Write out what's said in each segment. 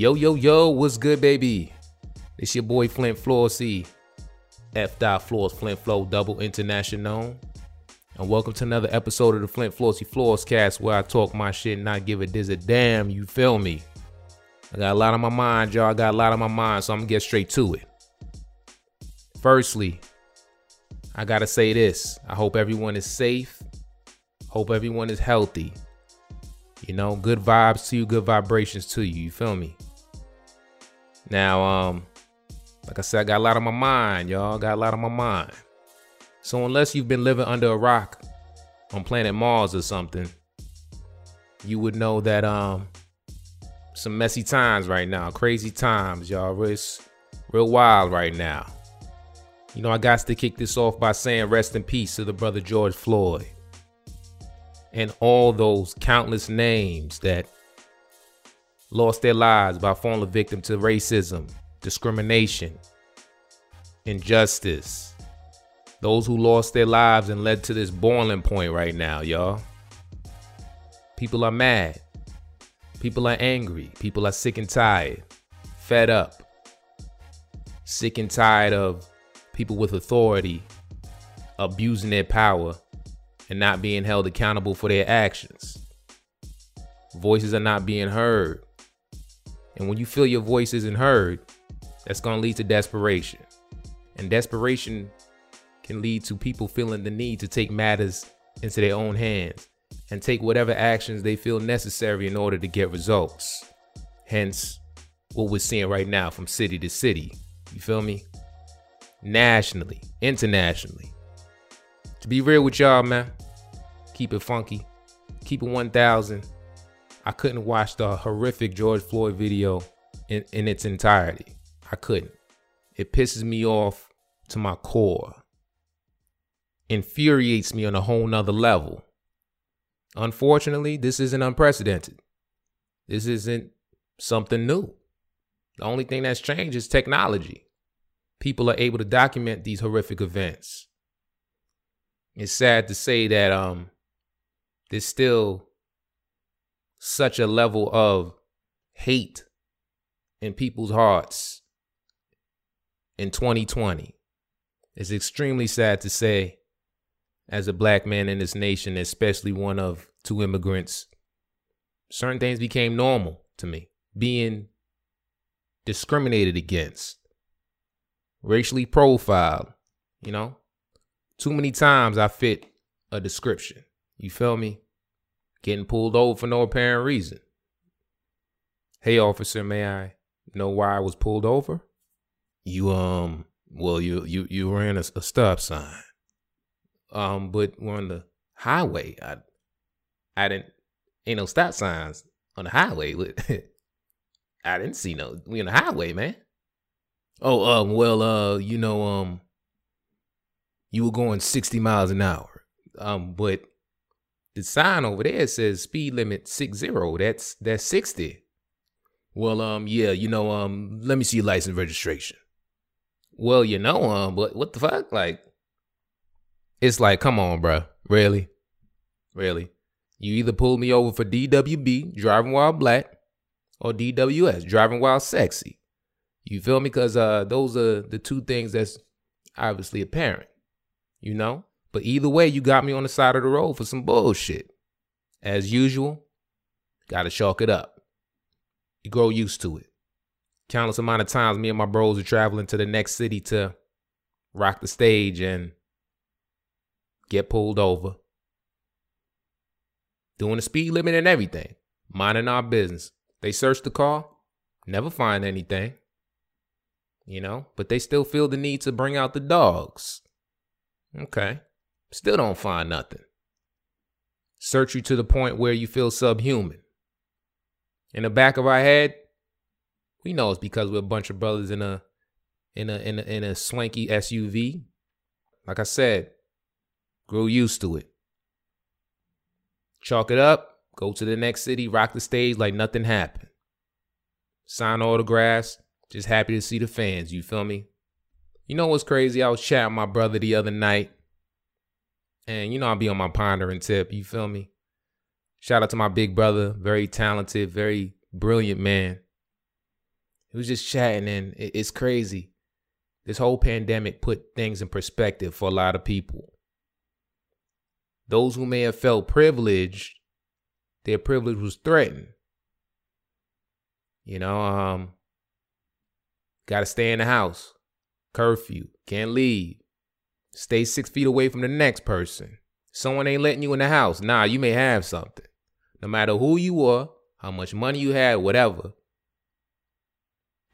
Yo, yo, yo, what's good, baby? It's your boy Flynt Flossy, F. Dot Floss, Flynt Flow Double International. And welcome to another episode of the Flynt Flossy FlossCast where I talk my shit and not give a diz a damn, you feel me? I got a lot on my mind, y'all. I got a lot on my mind, so I'm gonna get straight to it. Firstly, I gotta say this. I hope everyone is safe. Hope everyone is healthy. You know, good vibes to you, good vibrations to you. You feel me? Now, um, like I said, I got a lot on my mind, y'all. Got a lot on my mind. So unless you've been living under a rock on planet Mars or something, you would know that um some messy times right now, crazy times, y'all. It's real wild right now. You know, I got to kick this off by saying rest in peace to the brother George Floyd and all those countless names that lost their lives by falling victim to racism, discrimination, injustice. Those who lost their lives and led to this boiling point right now, y'all. People are mad. People are angry. People are sick and tired, fed up, sick and tired of people with authority abusing their power and not being held accountable for their actions. Voices are not being heard. And when you feel your voice isn't heard, that's going to lead to desperation. And desperation can lead to people feeling the need to take matters into their own hands and take whatever actions they feel necessary in order to get results. Hence, what we're seeing right now from city to city. You feel me? Nationally, internationally. To be real with y'all, man, keep it funky, keep it 1000. I couldn't watch the horrific George Floyd video in, in its entirety. I couldn't. It pisses me off to my core. Infuriates me on a whole nother level. Unfortunately, this isn't unprecedented. This isn't something new. The only thing that's changed is technology. People are able to document these horrific events. It's sad to say that um there's still such a level of hate in people's hearts in 2020. It's extremely sad to say, as a black man in this nation, especially one of two immigrants, certain things became normal to me. Being discriminated against, racially profiled, you know? Too many times I fit a description. You feel me? Getting pulled over for no apparent reason. Hey officer, may I know why I was pulled over? You um well you you you ran a, a stop sign. Um but we're on the highway. I I didn't ain't no stop signs on the highway. I didn't see no we on the highway, man. Oh um well uh you know um you were going 60 miles an hour. Um but the sign over there says speed limit six zero. That's that's 60. Well, um, yeah, you know, um, let me see your license registration. Well, you know, um, but what the fuck? Like, it's like, come on, bro. Really? Really? You either pull me over for DWB, driving while black, or DWS, driving while sexy. You feel me? Because uh, those are the two things that's obviously apparent. You know? But either way, you got me on the side of the road for some bullshit. As usual, gotta chalk it up. You grow used to it. Countless amount of times me and my bros are traveling to the next city to rock the stage and get pulled over. Doing the speed limit and everything. Minding our business. They search the car, never find anything. You know, but they still feel the need to bring out the dogs. Okay. Still don't find nothing. Search you to the point where you feel subhuman. In the back of our head, we know it's because we're a bunch of brothers in a in a in a, in a swanky SUV. Like I said, grow used to it. Chalk it up, go to the next city, rock the stage like nothing happened. Sign autographs, just happy to see the fans, you feel me? You know what's crazy? I was chatting my brother the other night and you know, I'll be on my pondering tip. You feel me? Shout out to my big brother, very talented, very brilliant man. He was just chatting, and it's crazy. This whole pandemic put things in perspective for a lot of people. Those who may have felt privileged, their privilege was threatened. You know, um, got to stay in the house, curfew, can't leave, stay six feet away from the next person. Someone ain't letting you in the house. Nah, you may have something. No matter who you are, how much money you had, whatever,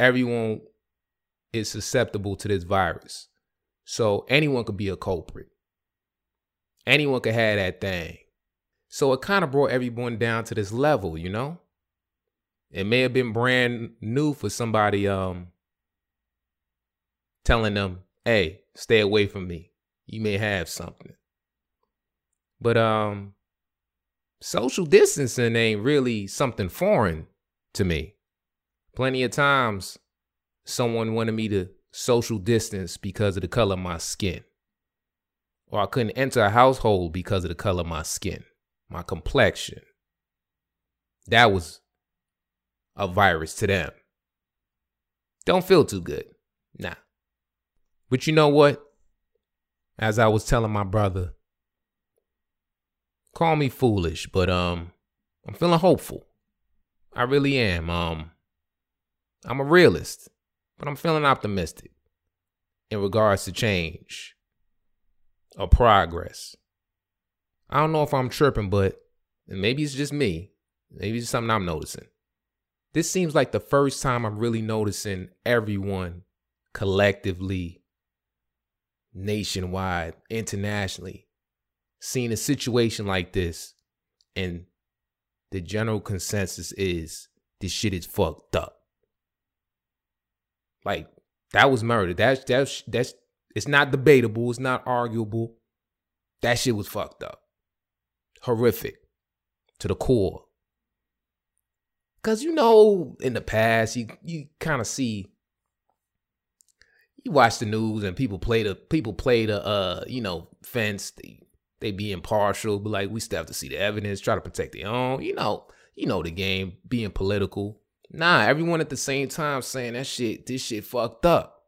everyone is susceptible to this virus. So anyone could be a culprit. Anyone could have that thing. So it kind of brought everyone down to this level, you know? It may have been brand new for somebody um telling them, hey, stay away from me. You may have something. But um social distancing ain't really something foreign to me. Plenty of times someone wanted me to social distance because of the color of my skin. Or I couldn't enter a household because of the color of my skin, my complexion. That was a virus to them. Don't feel too good. Nah. But you know what? As I was telling my brother, call me foolish, but um I'm feeling hopeful. I really am. Um I'm a realist, but I'm feeling optimistic in regards to change or progress. I don't know if I'm tripping, but maybe it's just me. Maybe it's something I'm noticing. This seems like the first time I'm really noticing everyone collectively, nationwide, internationally, seeing a situation like this. And the general consensus is this shit is fucked up. Like, that was murder. That's that's that's it's not debatable, it's not arguable. That shit was fucked up. Horrific to the core. Cause you know, in the past, you you kind of see you watch the news and people play the people play the uh, you know, fence. They they be impartial, but like we still have to see the evidence, try to protect their own, you know, you know the game, being political. Nah, everyone at the same time saying that shit, this shit fucked up.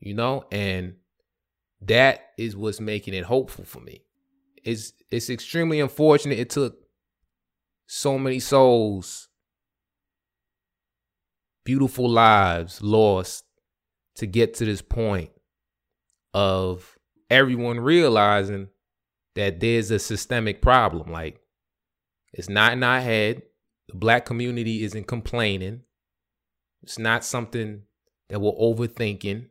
You know, and that is what's making it hopeful for me. It's it's extremely unfortunate it took so many souls beautiful lives lost to get to this point of everyone realizing that there's a systemic problem. Like, it's not in our head. The black community isn't complaining. It's not something that we're overthinking.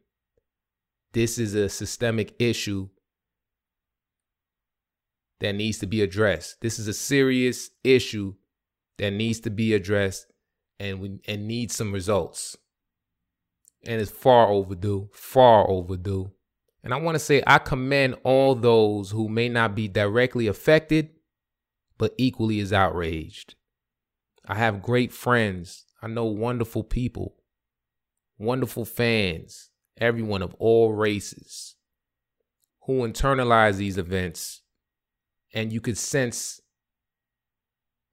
This is a systemic issue that needs to be addressed. This is a serious issue that needs to be addressed and we and need some results. And it's far overdue, far overdue. And I want to say I commend all those who may not be directly affected, but equally as outraged. I have great friends. I know wonderful people, wonderful fans, everyone of all races who internalize these events. And you could sense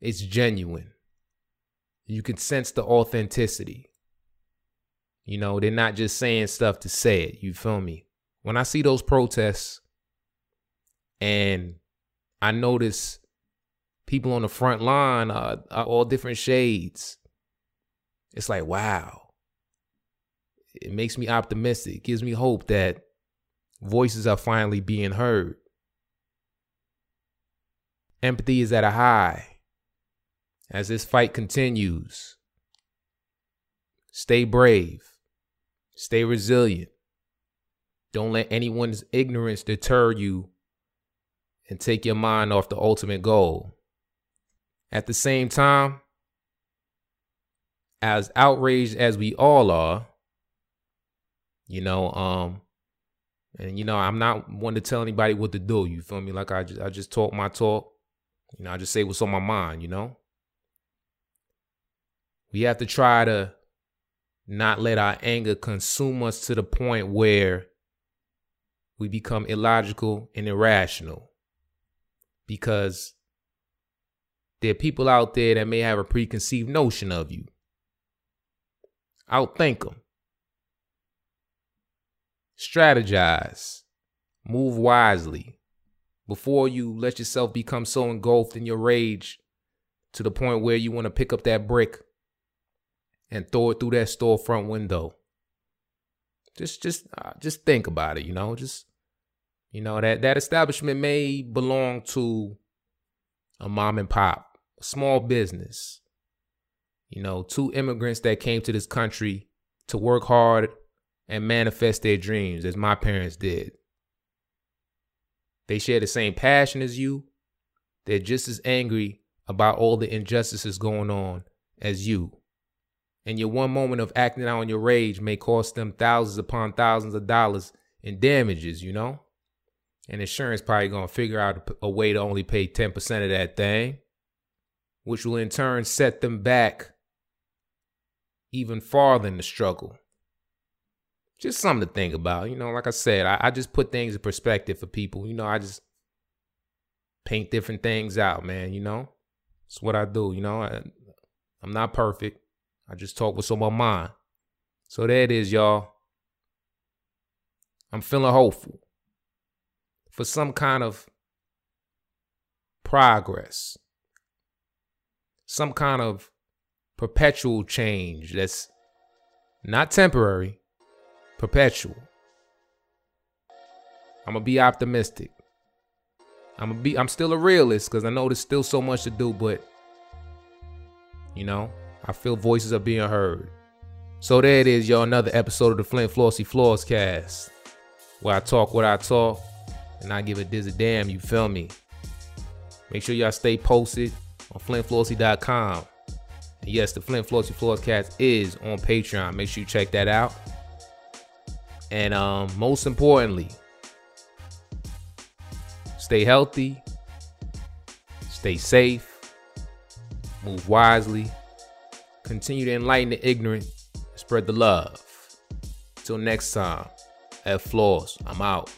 it's genuine. You can sense the authenticity. You know, they're not just saying stuff to say it. You feel me? When I see those protests and I notice people on the front line are, are all different shades, it's like, wow. It makes me optimistic. It gives me hope that voices are finally being heard. Empathy is at a high as this fight continues. Stay brave. Stay resilient. Don't let anyone's ignorance deter you and take your mind off the ultimate goal. At the same time, as outraged as we all are, you know, um, and you know, I'm not one to tell anybody what to do. You feel me? Like I just, I just talk my talk. You know, I just say what's on my mind. You know, we have to try to not let our anger consume us to the point where we become illogical and irrational. Because there are people out there that may have a preconceived notion of you. Outthink them. Strategize. Move wisely before you let yourself become so engulfed in your rage to the point where you want to pick up that brick and throw it through that storefront window. Just just uh, just think about it, you know, just you know that that establishment may belong to a mom and pop, a small business. You know, two immigrants that came to this country to work hard and manifest their dreams as my parents did. They share the same passion as you. They're just as angry about all the injustices going on as you. And your one moment of acting out on your rage may cost them thousands upon thousands of dollars in damages, you know? And insurance probably gonna figure out a way to only pay 10% of that thing, which will in turn set them back even farther in the struggle. Just something to think about. You know, like I said, I, I just put things in perspective for people. You know, I just paint different things out, man. You know, it's what I do. You know, I, I'm not perfect. I just talk what's on my mind. So there it is, y'all. I'm feeling hopeful for some kind of progress, some kind of perpetual change that's not temporary, perpetual. I'm gonna be optimistic. I'm gonna be I'm still a realist because I know there's still so much to do, but you know, I feel voices are being heard. So there it is, y'all. Another episode of the Flynt Flossy FlossCast. Where I talk what I talk and I give a diz a damn, you feel me? Make sure y'all stay posted on flyntflossy.com. And yes, the Flynt Flossy FlossCast is on Patreon. Make sure you check that out. And um, most importantly, stay healthy, stay safe, move wisely, Continue to enlighten the ignorant, spread the love. Till next time, F Floss, I'm out.